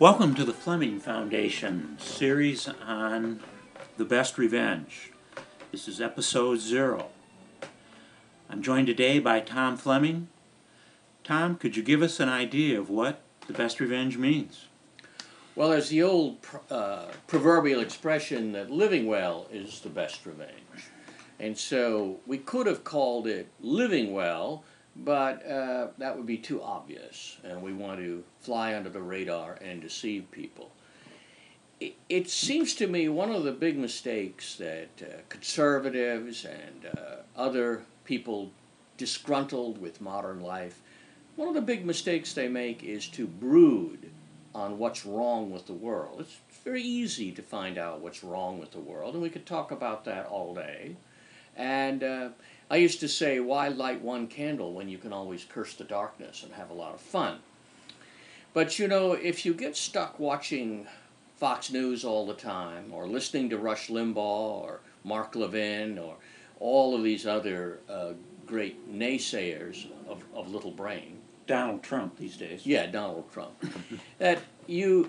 Welcome to the Fleming Foundation series on The Best Revenge. This is episode zero. I'm joined today by Tom Fleming. Tom, could you give us an idea of what The Best Revenge means? Well, there's the old uh, proverbial expression that living well is the best revenge. And so we could have called it living well but uh, that would be too obvious, and we want to fly under the radar and deceive people. It, it seems to me one of the big mistakes that uh, conservatives and uh, other people disgruntled with modern life, one of the big mistakes they make is to brood on what's wrong with the world. It's very easy to find out what's wrong with the world, and we could talk about that all day. And uh, I used to say, why light one candle when you can always curse the darkness and have a lot of fun? But you know, if you get stuck watching Fox News all the time, or listening to Rush Limbaugh, or Mark Levin, or all of these other uh, great naysayers of, of little brain. Donald Trump these days. Yeah, Donald Trump. that you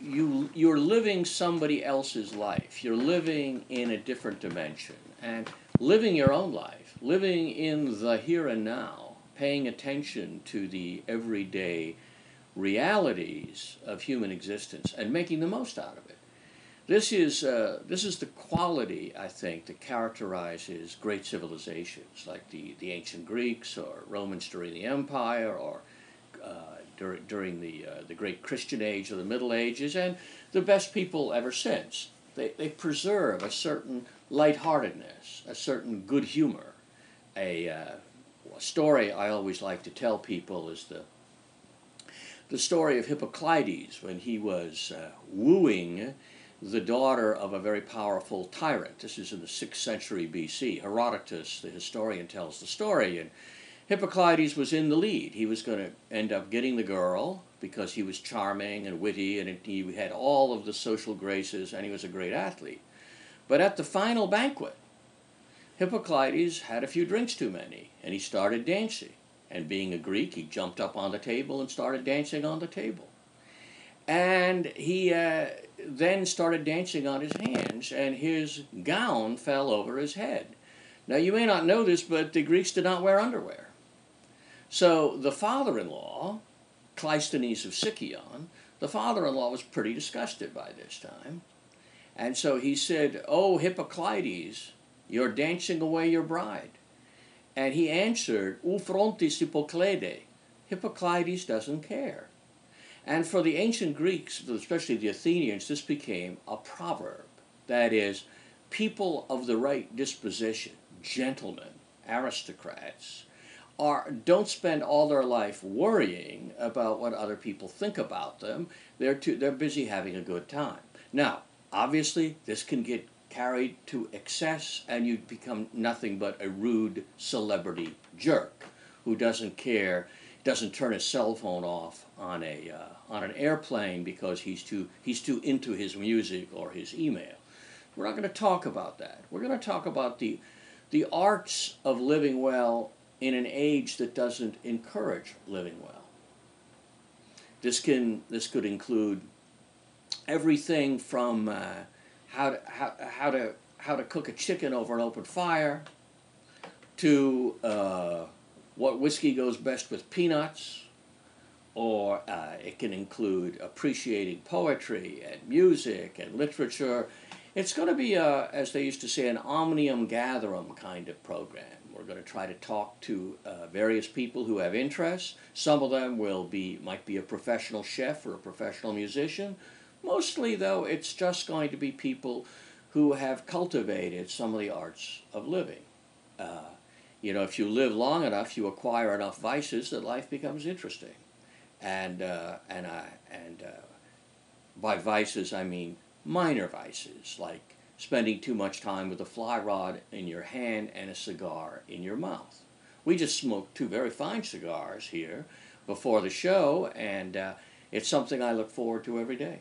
you you're living somebody else's life. You're living in a different dimension, and living your own life, living in the here and now, paying attention to the everyday realities of human existence and making the most out of it. This is, uh, this is the quality, I think, that characterizes great civilizations like the, the ancient Greeks or Romans during the Empire or uh, dur- during the, uh, the great Christian age or the Middle Ages and the best people ever since. They, they preserve a certain lightheartedness, a certain good humor. A, uh, a story I always like to tell people is the the story of Hippocleides when he was uh, wooing the daughter of a very powerful tyrant. This is in the 6th century BC. Herodotus, the historian, tells the story, and Hippocleides was in the lead. He was going to end up getting the girl because he was charming and witty and he had all of the social graces and he was a great athlete. But at the final banquet, Hippocleides had a few drinks too many, and he started dancing. And being a Greek, he jumped up on the table and started dancing on the table. And he uh, then started dancing on his hands, and his gown fell over his head. Now, you may not know this, but the Greeks did not wear underwear. So the father in law, Cleisthenes of Sicyon, the father in law was pretty disgusted by this time. And so he said, Oh, Hippocleides, you're dancing away your bride. And he answered, U frontis Hippoclede. Hippocleides doesn't care. And for the ancient Greeks, especially the Athenians, this became a proverb. That is, people of the right disposition, gentlemen, aristocrats, are, don't spend all their life worrying about what other people think about them. They're, too, they're busy having a good time. Now, Obviously, this can get carried to excess and you become nothing but a rude celebrity jerk who doesn't care, doesn't turn his cell phone off on a uh, on an airplane because he's too he's too into his music or his email. We're not going to talk about that. We're going to talk about the the arts of living well in an age that doesn't encourage living well. This can this could include everything from uh, how, to, how, how, to, how to cook a chicken over an open fire to uh, what whiskey goes best with peanuts, or uh, it can include appreciating poetry and music and literature. It's going to be, a, as they used to say, an omnium gatherum kind of program. We're going to try to talk to uh, various people who have interests. Some of them will be might be a professional chef or a professional musician. Mostly, though, it's just going to be people who have cultivated some of the arts of living. Uh, you know, if you live long enough, you acquire enough vices that life becomes interesting. And, uh, and, I, and uh, by vices, I mean minor vices, like spending too much time with a fly rod in your hand and a cigar in your mouth. We just smoked two very fine cigars here before the show, and uh, it's something I look forward to every day.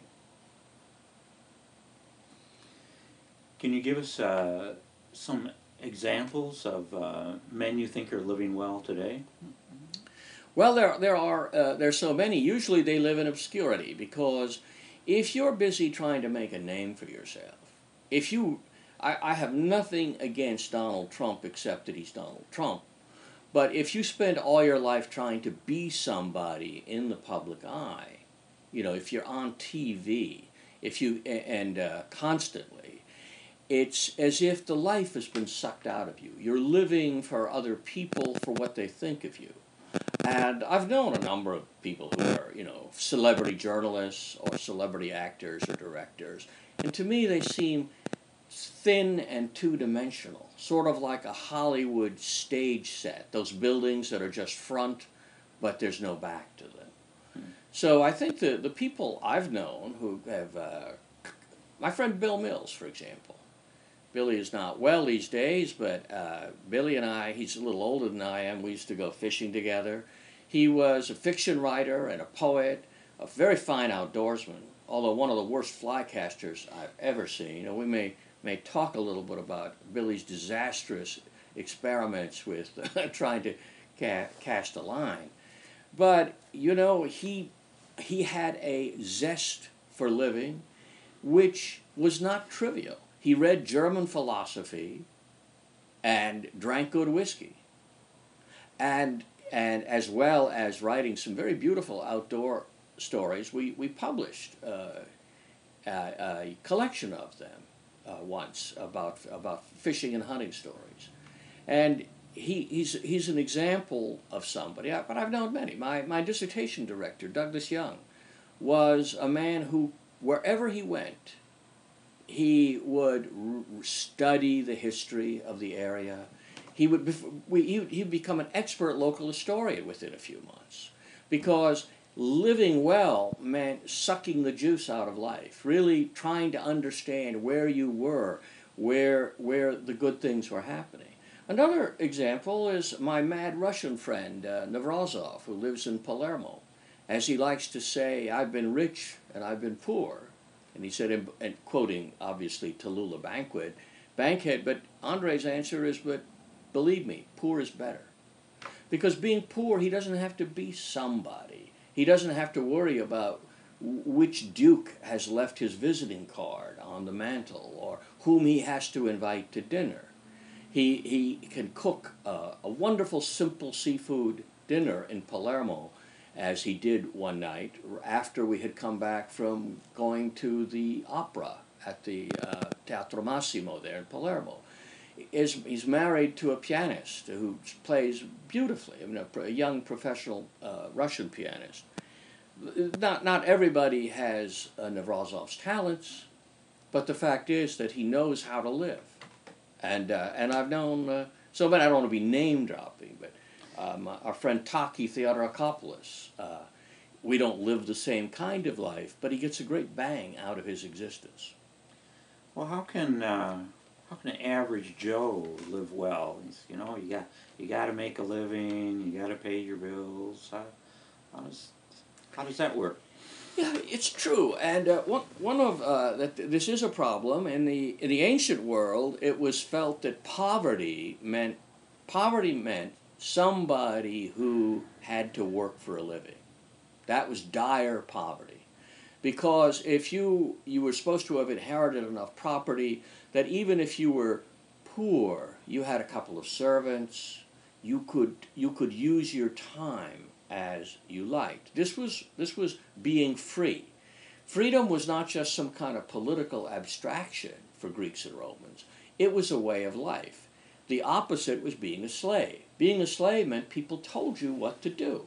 Can you give us uh, some examples of uh, men you think are living well today? Well, there there are uh, there's so many. Usually, they live in obscurity because if you're busy trying to make a name for yourself, if you, I, I have nothing against Donald Trump except that he's Donald Trump. But if you spend all your life trying to be somebody in the public eye, you know, if you're on TV, if you and uh, constantly, it's as if the life has been sucked out of you. You're living for other people for what they think of you. And I've known a number of people who are, you know, celebrity journalists or celebrity actors or directors. And to me, they seem thin and two dimensional, sort of like a Hollywood stage set, those buildings that are just front, but there's no back to them. So I think the, the people I've known who have, uh, my friend Bill Mills, for example. Billy is not well these days, but uh, Billy and I, he's a little older than I am, we used to go fishing together. He was a fiction writer and a poet, a very fine outdoorsman, although one of the worst flycasters I've ever seen. And we may, may talk a little bit about Billy's disastrous experiments with trying to ca- cast a line. But, you know, he, he had a zest for living which was not trivial. He read German philosophy and drank good whiskey. And, and as well as writing some very beautiful outdoor stories, we, we published uh, a, a, collection of them uh, once about, about fishing and hunting stories. And he, he's, he's an example of somebody, but I've known many. My, my dissertation director, Douglas Young, was a man who, wherever he went, he would r- study the history of the area. He would we, he would become an expert local historian within a few months, because living well meant sucking the juice out of life, really trying to understand where you were, where where the good things were happening. Another example is my mad Russian friend uh, Navrozov, who lives in Palermo. As he likes to say, I've been rich and I've been poor. And he said, and quoting obviously Tallulah Bankhead, Bankhead, but Andre's answer is, but believe me, poor is better. Because being poor, he doesn't have to be somebody. He doesn't have to worry about which duke has left his visiting card on the mantle or whom he has to invite to dinner. He, he can cook a wonderful, simple seafood dinner in Palermo as he did one night after we had come back from going to the opera at the uh, Teatro Massimo there in Palermo. Is, he's married to a pianist who plays beautifully, I mean, a, a young professional uh, Russian pianist. Not, not everybody has uh, Navrozov's talents, but the fact is that he knows how to live. And, uh, and I've known, uh, so but I don't want to be name dropping, but um, our friend Taki Theodorakopoulos. Uh, we don't live the same kind of life, but he gets a great bang out of his existence. Well, how can uh, how can an average Joe live well? You know, you got you got to make a living, you got to pay your bills. How, how does how does that work? Yeah, it's true, and uh, one one of uh, that this is a problem in the in the ancient world. It was felt that poverty meant poverty meant somebody who had to work for a living. That was dire poverty. Because if you, you were supposed to have inherited enough property that even if you were poor, you had a couple of servants, you could, you could use your time as you liked. This was, this was being free. Freedom was not just some kind of political abstraction for Greeks and Romans, it was a way of life. The opposite was being a slave. Being a slave meant people told you what to do.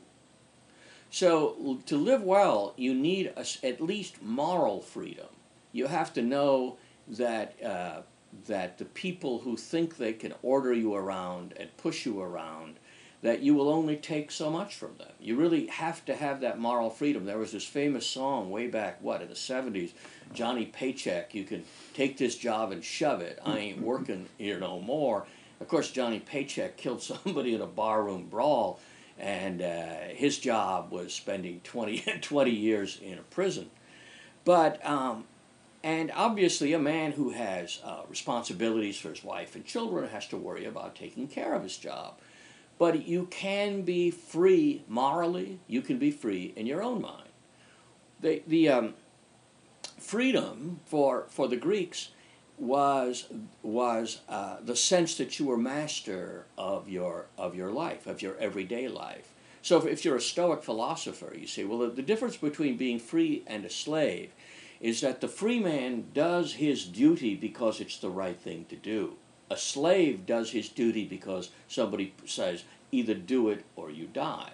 So to live well, you need a, at least moral freedom. You have to know that uh, that the people who think they can order you around and push you around, that you will only take so much from them. You really have to have that moral freedom. There was this famous song way back, what, in the 70s, Johnny Paycheck, you can take this job and shove it. I ain't working here no more. Of course, Johnny Paycheck killed somebody in a barroom brawl, and uh, his job was spending 20, 20 years in a prison. But, um, and obviously, a man who has uh, responsibilities for his wife and children has to worry about taking care of his job. but you can be free morally, you can be free in your own mind. The, the um, freedom for, for the Greeks was, was uh, the sense that you were master of your, of your life, of your everyday life. So if, if you're a Stoic philosopher, you say, well, the, the difference between being free and a slave is that the free man does his duty because it's the right thing to do. A slave does his duty because somebody says, either do it or you die.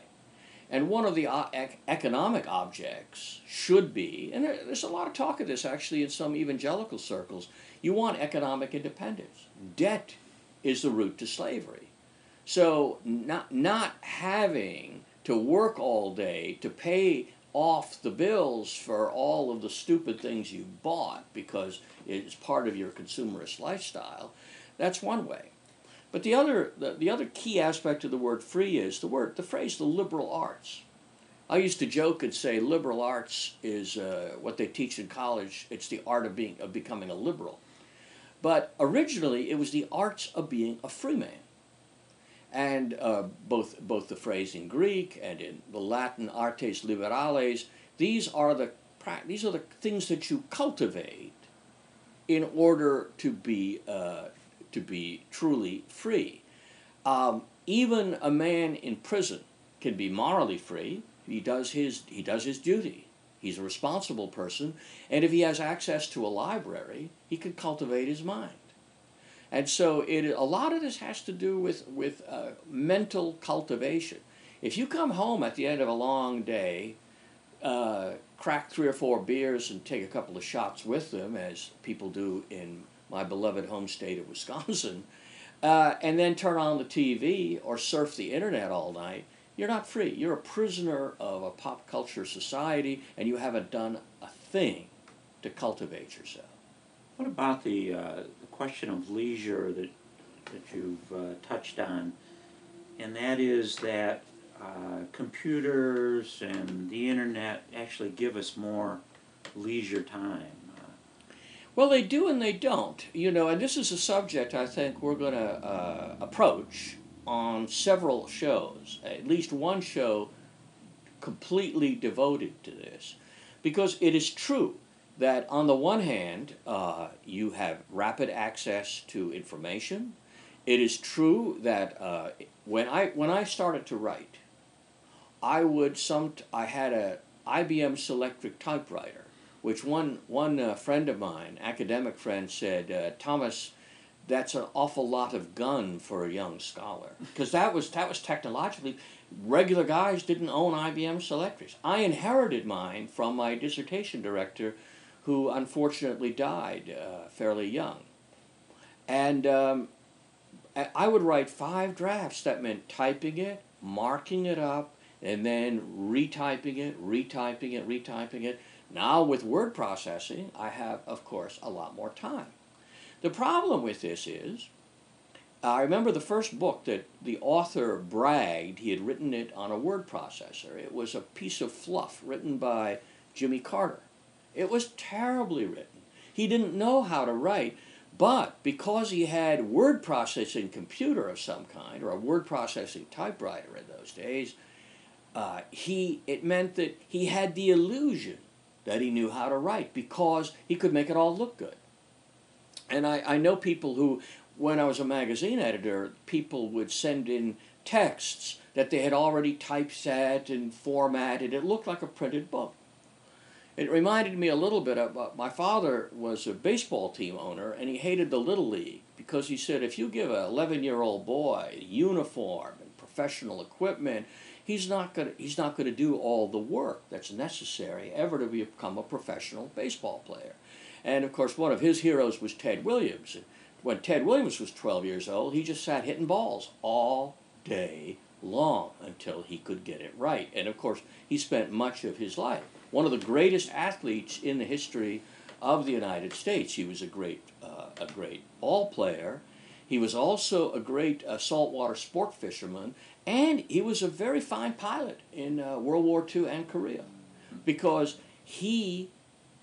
And one of the uh, economic objects should be, and there's a lot of talk of this actually in some evangelical circles, you want economic independence. Debt is the route to slavery. So, not, not having to work all day to pay off the bills for all of the stupid things you bought because it's part of your consumerist lifestyle, that's one way. But the other, the, the other key aspect of the word free is the word, the phrase, the liberal arts. I used to joke and say liberal arts is uh, what they teach in college. It's the art of being of becoming a liberal. But originally, it was the arts of being a free man. And uh, both both the phrase in Greek and in the Latin artes liberales, these are the these are the things that you cultivate in order to be uh, to be truly free. Um, even a man in prison can be morally free. He does his he does his duty. He's a responsible person, and if he has access to a library, he can cultivate his mind. And so it a lot of this has to do with with uh, mental cultivation. If you come home at the end of a long day, uh, crack three or four beers and take a couple of shots with them, as people do in my beloved home state of Wisconsin, uh, and then turn on the TV or surf the internet all night, you're not free. You're a prisoner of a pop culture society, and you haven't done a thing to cultivate yourself. What about the, uh, the question of leisure that, that you've uh, touched on? And that is that uh, computers and the internet actually give us more leisure time. Well, they do and they don't. You know, and this is a subject I think we're going to uh, approach on several shows, at least one show completely devoted to this. Because it is true that, on the one hand, uh, you have rapid access to information. It is true that uh, when, I, when I started to write, I would some I had a IBM Selectric typewriter which one one uh, friend of mine, academic friend, said, uh, Thomas, that's an awful lot of gun for a young scholar, because that was that was technologically. Regular guys didn't own IBM Selectrics. I inherited mine from my dissertation director, who unfortunately died uh, fairly young, and. Um, I would write five drafts. That meant typing it, marking it up, and then retyping it, retyping it, retyping it now, with word processing, I have, of course, a lot more time. The problem with this is, I remember the first book that the author bragged he had written it on a word processor. It was a piece of fluff written by Jimmy Carter. It was terribly written. He didn't know how to write, but because he had word processing computer of some kind or a word processing typewriter in those days, uh, he it meant that he had the illusion that he knew how to write because he could make it all look good. And I, I know people who, when I was a magazine editor, people would send in texts that they had already typeset and formatted. It looked like a printed book. It reminded me a little bit of uh, my father was a baseball team owner and he hated the little league because he said if you give an 11 year old boy uniform and professional equipment he's not going to do all the work that's necessary ever to become a professional baseball player. And of course, one of his heroes was Ted Williams. When Ted Williams was 12 years old, he just sat hitting balls all day long until he could get it right. And of course, he spent much of his life. One of the greatest athletes in the history of the United States. He was a great, uh, a great ball player. He was also a great uh, saltwater sport fisherman, and he was a very fine pilot in uh, World War II and Korea because he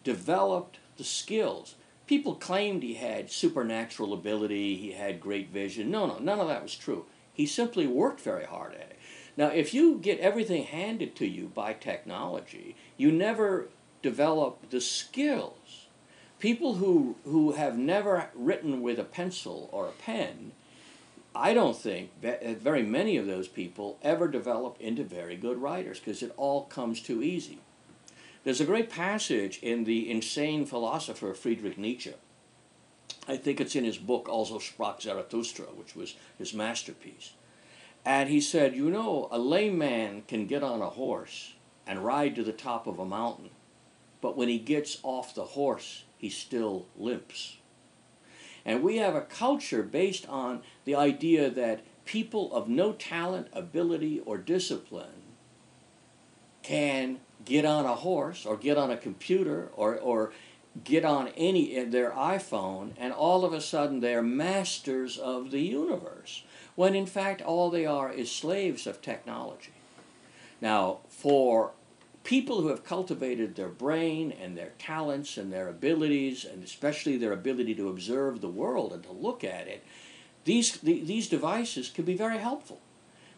developed the skills. People claimed he had supernatural ability, he had great vision. No, no, none of that was true. He simply worked very hard at it. Now, if you get everything handed to you by technology, you never develop the skills. People who, who have never written with a pencil or a pen, I don't think uh, very many of those people ever develop into very good writers because it all comes too easy. There's a great passage in The Insane Philosopher Friedrich Nietzsche. I think it's in his book, Also Sprach Zarathustra, which was his masterpiece. And he said, You know, a layman can get on a horse and ride to the top of a mountain, but when he gets off the horse, he still limps. And we have a culture based on the idea that people of no talent, ability, or discipline can get on a horse or get on a computer or, or get on any eh, their iPhone and all of a sudden they're masters of the universe when in fact all they are is slaves of technology. Now, for people who have cultivated their brain and their talents and their abilities, and especially their ability to observe the world and to look at it, these, these devices can be very helpful.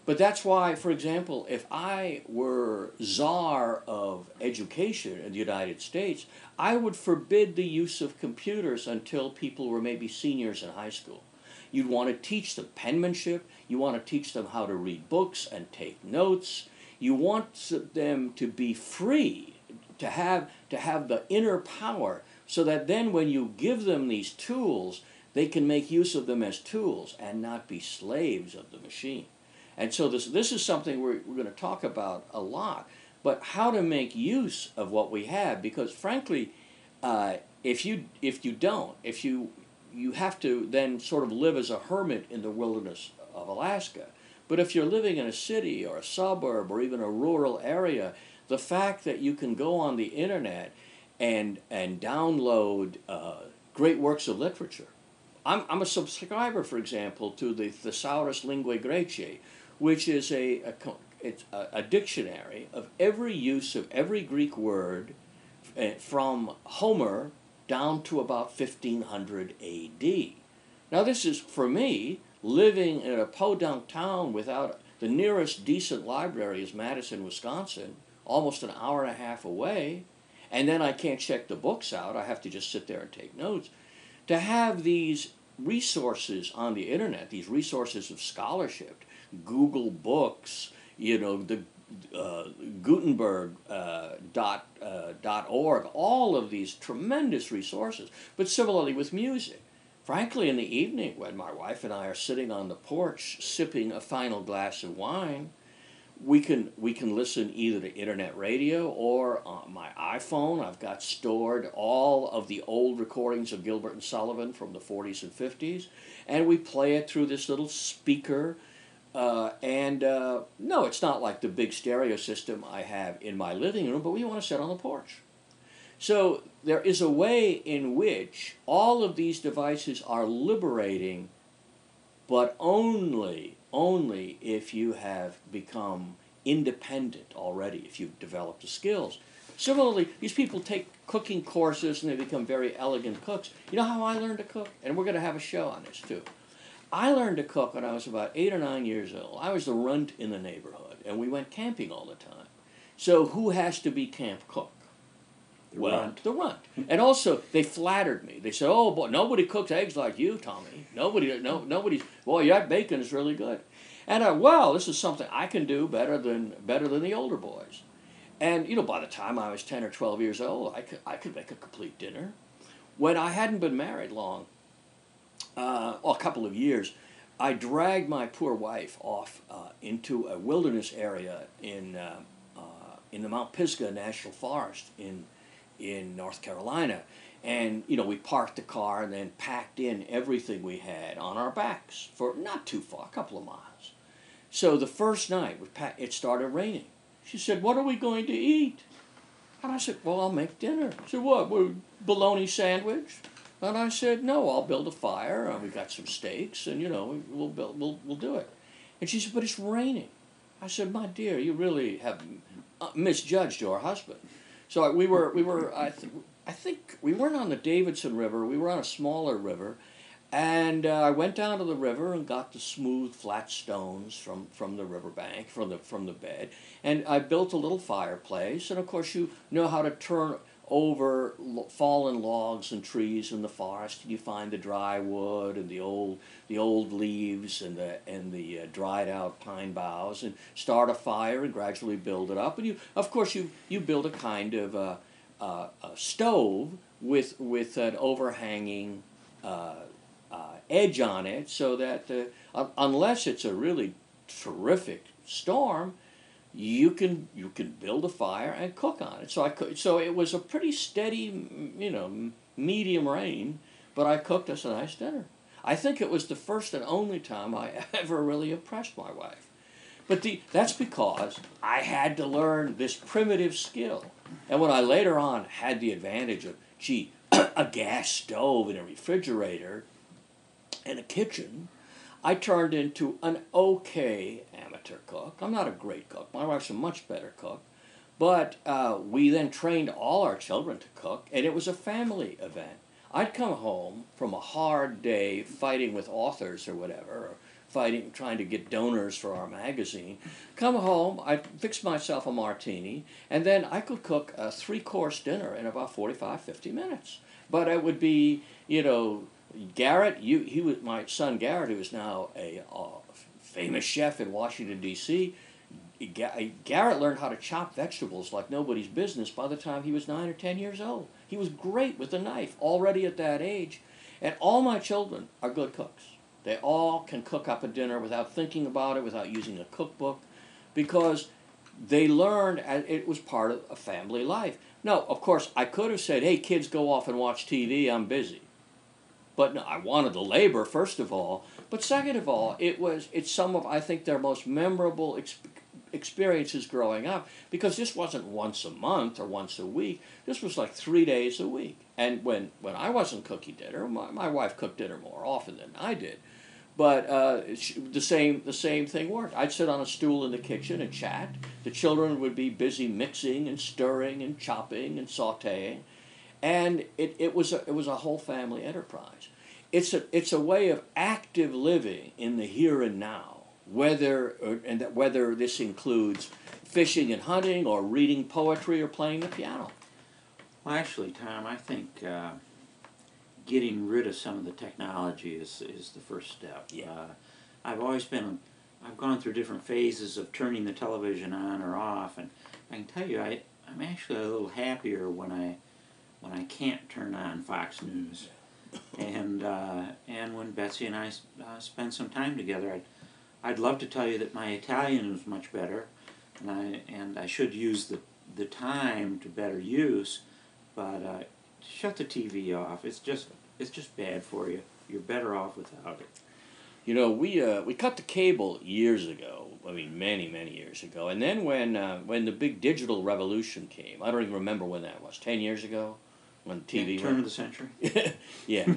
But that's why, for example, if I were czar of education in the United States, I would forbid the use of computers until people were maybe seniors in high school. You'd want to teach them penmanship. You want to teach them how to read books and take notes. You want them to be free, to have, to have the inner power, so that then when you give them these tools, they can make use of them as tools and not be slaves of the machine. And so this, this is something we're, we're going to talk about a lot. But how to make use of what we have, because frankly, uh, if you if you don't, if you you have to then sort of live as a hermit in the wilderness of Alaska. But if you're living in a city or a suburb or even a rural area, the fact that you can go on the internet and and download uh, great works of literature. I'm, I'm a subscriber, for example, to the Thesaurus Linguae Graecae, which is a, a, it's a, a dictionary of every use of every Greek word eh, from Homer down to about 1500 AD. Now, this is, for me, living in a podunk town without the nearest decent library is Madison, Wisconsin, almost an hour and a half away, and then I can't check the books out. I have to just sit there and take notes. To have these resources on the internet, these resources of scholarship, Google Books, you know, the uh, Gutenberg uh, dot, uh, dot org, all of these tremendous resources. But similarly with music. Frankly, in the evening, when my wife and I are sitting on the porch sipping a final glass of wine, we can we can listen either to internet radio or on my iPhone. I've got stored all of the old recordings of Gilbert and Sullivan from the 40s and 50s, and we play it through this little speaker uh, and uh, no, it's not like the big stereo system I have in my living room, but we want to sit on the porch. So there is a way in which all of these devices are liberating, but only, only if you have become independent already, if you've developed the skills. Similarly, these people take cooking courses and they become very elegant cooks. You know how I learned to cook? And we're going to have a show on this too. I learned to cook when I was about eight or nine years old. I was the runt in the neighborhood, and we went camping all the time. So who has to be camp cook? The well, runt. the runt. And also, they flattered me. They said, "Oh boy, nobody cooks eggs like you, Tommy. Nobody, no, nobody's. Boy, your bacon is really good." And I, well, this is something I can do better than better than the older boys. And you know, by the time I was ten or twelve years old, I could I could make a complete dinner. When I hadn't been married long, uh, a couple of years, I dragged my poor wife off uh, into a wilderness area in uh, uh, in the Mount Pisgah National Forest in in North Carolina, and you know we parked the car and then packed in everything we had on our backs for not too far, a couple of miles. So the first night it started raining. She said, "What are we going to eat?" And I said, "Well, I'll make dinner." She said, "What? Bologna sandwich?" And I said, no, I'll build a fire. We've got some steaks, and you know, we'll build, we'll we'll do it. And she said, but it's raining. I said, my dear, you really have uh, misjudged your husband. So we were we were I th- I think we weren't on the Davidson River. We were on a smaller river, And uh, I went down to the river and got the smooth, flat stones from, from the riverbank, from the, from the bed. And I built a little fireplace. And of course, you know how to turn over fallen logs and trees in the forest. You find the dry wood and the old, the old leaves and the, and the uh, dried out pine boughs and start a fire and gradually build it up. And you, of course, you, you build a kind of uh, uh, a stove with, with an overhanging uh, edge on it so that unless it's a really terrific storm, you can you can build a fire and cook on it. So I so it was a pretty steady, you know, medium rain, but I cooked us a nice dinner. I think it was the first and only time I ever really impressed my wife. But the, that's because I had to learn this primitive skill. And when I later on had the advantage of, gee, a gas stove and a refrigerator and a kitchen, I turned into an okay amateur cook. I'm not a great cook. My wife's a much better cook. But uh, we then trained all our children to cook, and it was a family event. I'd come home from a hard day fighting with authors or whatever, or fighting, trying to get donors for our magazine. Come home, I'd fix myself a martini, and then I could cook a three course dinner in about 45, 50 minutes. But it would be, you know, Garrett, you, he was my son Garrett, who is now a uh, famous chef in Washington D.C. Garrett learned how to chop vegetables like nobody's business by the time he was nine or ten years old. He was great with a knife already at that age, and all my children are good cooks. They all can cook up a dinner without thinking about it, without using a cookbook, because they learned it was part of a family life. No, of course, I could have said, hey, kids, go off and watch TV, I'm busy. But no, I wanted the labor, first of all. But second of all, it was it's some of, I think, their most memorable experiences growing up because this wasn't once a month or once a week. This was like three days a week. And when, when I wasn't cooking dinner, my, my wife cooked dinner more often than I did. But uh, the same the same thing worked. I'd sit on a stool in the kitchen and chat. The children would be busy mixing and stirring and chopping and sautéing, and it, it was a, it was a whole family enterprise. It's a it's a way of active living in the here and now. Whether and that whether this includes fishing and hunting, or reading poetry, or playing the piano. Well, actually, Tom, I think. Uh getting rid of some of the technology is, is the first step. Yeah. Uh, I've always been, I've gone through different phases of turning the television on or off, and I can tell you, I, I'm actually a little happier when I, when I can't turn on Fox News, and uh, and when Betsy and I uh, spend some time together. I'd, I'd love to tell you that my Italian is much better, and I and I should use the the time to better use, but uh, shut the TV off. It's just it's just bad for you. You're better off without it. You know, we uh, we cut the cable years ago. I mean, many many years ago. And then when uh, when the big digital revolution came, I don't even remember when that was. Ten years ago, when TV yeah, turn went. of the century. yeah.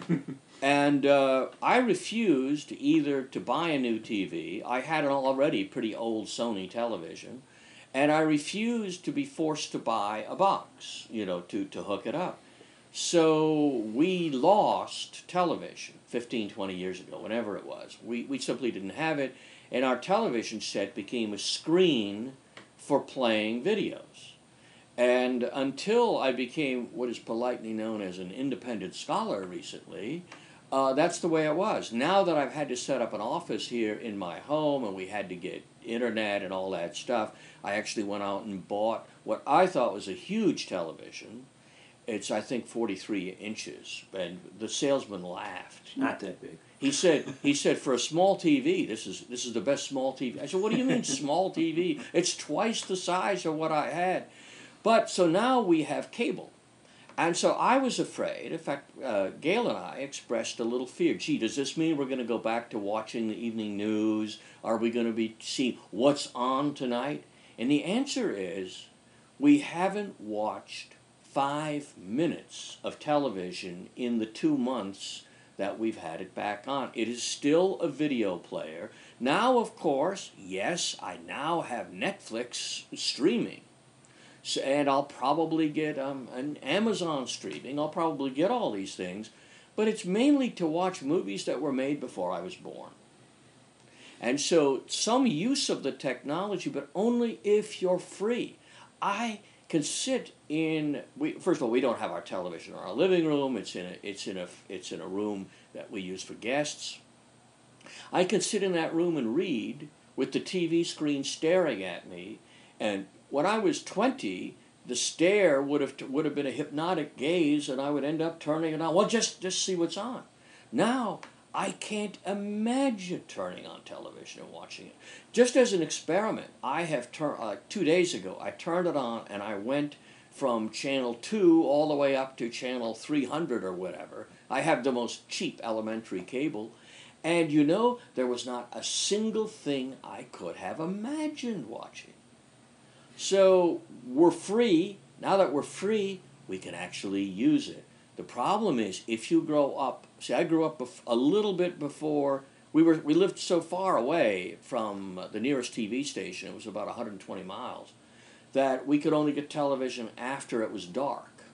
and uh, I refused either to buy a new TV. I had an already pretty old Sony television, and I refused to be forced to buy a box. You know, to to hook it up. So we lost television 15, 20 years ago, whenever it was. We, we simply didn't have it, and our television set became a screen for playing videos. And until I became what is politely known as an independent scholar recently, uh, that's the way it was. Now that I've had to set up an office here in my home and we had to get internet and all that stuff, I actually went out and bought what I thought was a huge television it's I think 43 inches, and the salesman laughed. Not that big. He said he said for a small TV, this is this is the best small TV. I said, what do you mean small TV? It's twice the size of what I had. But so now we have cable. And so I was afraid. In fact, uh, Gail and I expressed a little fear. Gee, does this mean we're going to go back to watching the evening news? Are we going to be seeing what's on tonight? And the answer is we haven't watched five minutes of television in the two months that we've had it back on. It is still a video player. Now, of course, yes, I now have Netflix streaming. And I'll probably get um, an Amazon streaming. I'll probably get all these things. but it's mainly to watch movies that were made before I was born. And so, some use of the technology, but only if you're free. I can sit in. We, first of all, we don't have our television in our living room. It's in a. It's in a. It's in a room that we use for guests. I can sit in that room and read with the TV screen staring at me. And when I was twenty, the stare would have would have been a hypnotic gaze, and I would end up turning it on. Well, just just see what's on. Now I can't imagine turning on television and watching it. Just as an experiment, I have turned uh, two days ago. I turned it on and I went from channel two all the way up to channel three hundred or whatever. I have the most cheap elementary cable. And you know, there was not a single thing I could have imagined watching. So we're free. Now that we're free, we can actually use it. The problem is if you grow up. See, I grew up a little bit before we were. We lived so far away from the nearest TV station. It was about 120 miles. That we could only get television after it was dark.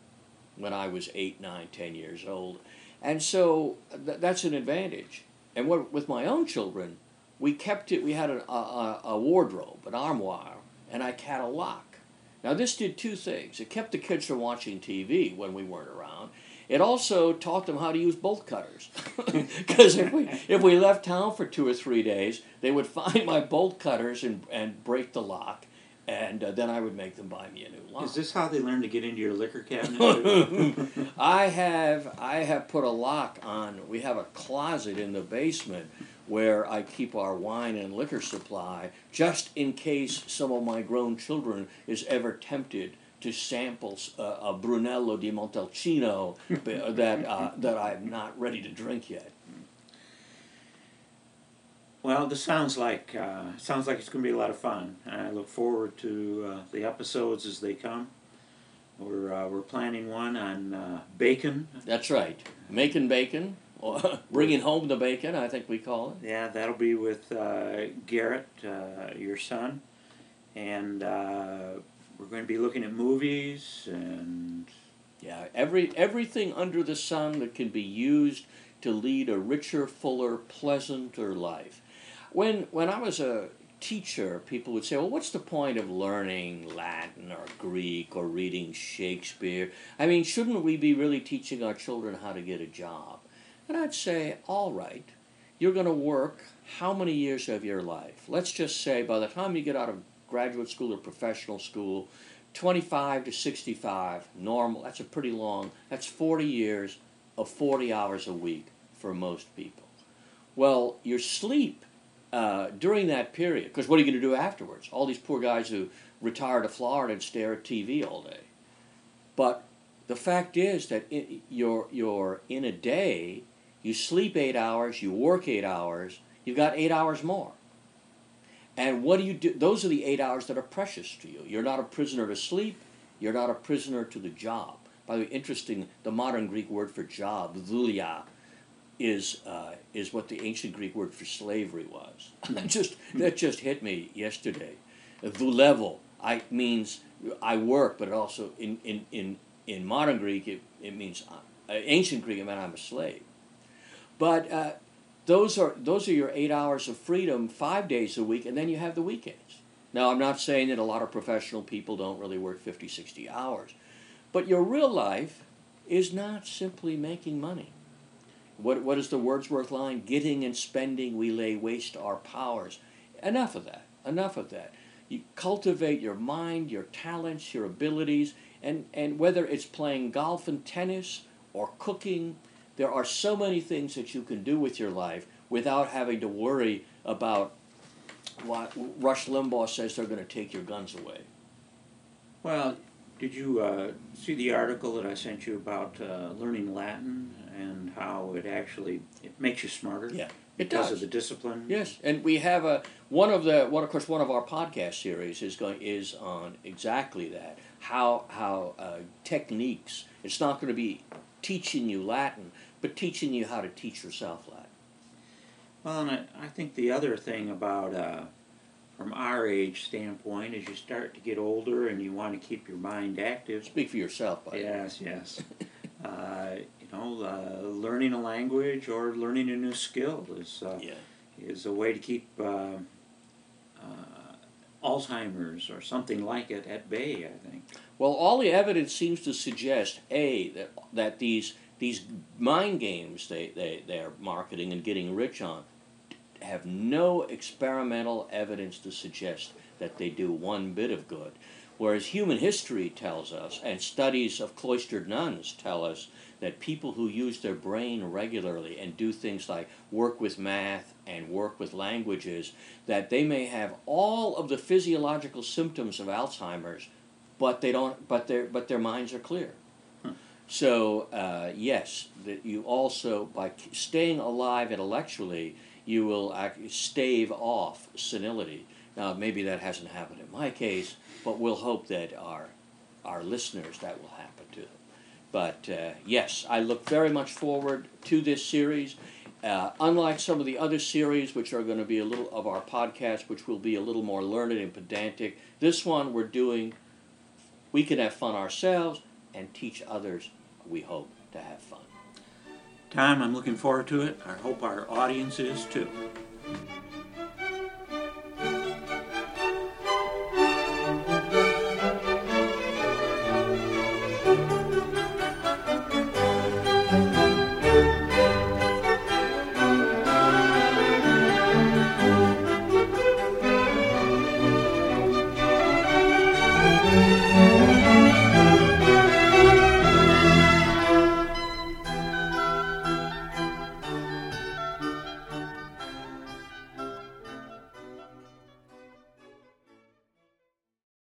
When I was eight, nine, ten years old, and so th- that's an advantage. And what, with my own children, we kept it. We had a, a, a wardrobe, an armoire, and I had a lock. Now this did two things. It kept the kids from watching TV when we weren't around. It also taught them how to use bolt cutters. Because if we if we left town for two or three days, they would find my bolt cutters and, and break the lock, and uh, then I would make them buy me a new lock. Is this how they learn to get into your liquor cabinet? I have I have put a lock on. We have a closet in the basement where I keep our wine and liquor supply, just in case some of my grown children is ever tempted to sample uh, a Brunello di Montalcino that uh, that I'm not ready to drink yet. Well, this sounds like uh, sounds like it's going to be a lot of fun. I look forward to uh, the episodes as they come. We're uh, we're planning one on uh, bacon. That's right, making bacon. bringing home the bacon, I think we call it. Yeah, that'll be with uh, Garrett, uh, your son, and uh, we're going to be looking at movies and. Yeah, every everything under the sun that can be used to lead a richer, fuller, pleasanter life. When when I was a teacher, people would say, "Well, what's the point of learning Latin or Greek or reading Shakespeare? I mean, shouldn't we be really teaching our children how to get a job?" And I'd say, all right, you're going to work how many years of your life? Let's just say by the time you get out of graduate school or professional school, 25 to 65, normal, that's a pretty long, that's 40 years of 40 hours a week for most people. Well, your sleep uh, during that period, because what are you going to do afterwards? All these poor guys who retire to Florida and stare at TV all day. But the fact is that you're, you're in a day you sleep eight hours, you work eight hours, you've got eight hours more. And what do you do? Those are the eight hours that are precious to you. You're not a prisoner to sleep, you're not a prisoner to the job. By the way, interesting, the modern Greek word for job, dhulia, is, uh, is what the ancient Greek word for slavery was. just, that just hit me yesterday. Dhulevo I, means I work, but it also, in, in, in, in modern Greek, it, it means, uh, ancient Greek, it meant I'm a slave. But uh, those are those are your eight hours of freedom, five days a week, and then you have the weekends. Now, I'm not saying that a lot of professional people don't really work 50, 60 hours, but your real life is not simply making money. What, what is the Wordsworth line? Getting and spending, we lay waste our powers. Enough of that. Enough of that. You cultivate your mind, your talents, your abilities, and, and whether it's playing golf and tennis or cooking there are so many things that you can do with your life without having to worry about what Rush Limbaugh says they're going to take your guns away. Well, did you uh, see the article that I sent you about uh, learning Latin and how it actually it makes you smarter? Yeah, it does because does. of the discipline. Yes, and we have a one of the one of course one of our podcast series is going is on exactly that how how uh, techniques. It's not going to be teaching you Latin, but teaching you how to teach yourself Latin. Well, and I, I think the other thing about, uh, from our age standpoint, is you start to get older and you want to keep your mind active. Speak for yourself, by Yes, yes. uh, you know, uh, learning a language or learning a new skill is uh, Yeah. is a way to keep uh, uh, Alzheimer's or something like it at bay. I think. Well, all the evidence seems to suggest a that that these these mind games they, they they're marketing and getting rich on have no experimental evidence to suggest that they do one bit of good. Whereas human history tells us, and studies of cloistered nuns tell us, that people who use their brain regularly and do things like work with math and work with languages, that they may have all of the physiological symptoms of Alzheimer's, but they don't. But their but their minds are clear. So uh, yes, that you also by staying alive intellectually, you will stave off senility. Now maybe that hasn't happened in my case, but we'll hope that our our listeners that will happen to them. But uh, yes, I look very much forward to this series. Uh, unlike some of the other series, which are going to be a little of our podcast, which will be a little more learned and pedantic, this one we're doing. We can have fun ourselves and teach others. We hope to have fun. Tom, I'm looking forward to it. I hope our audience is too.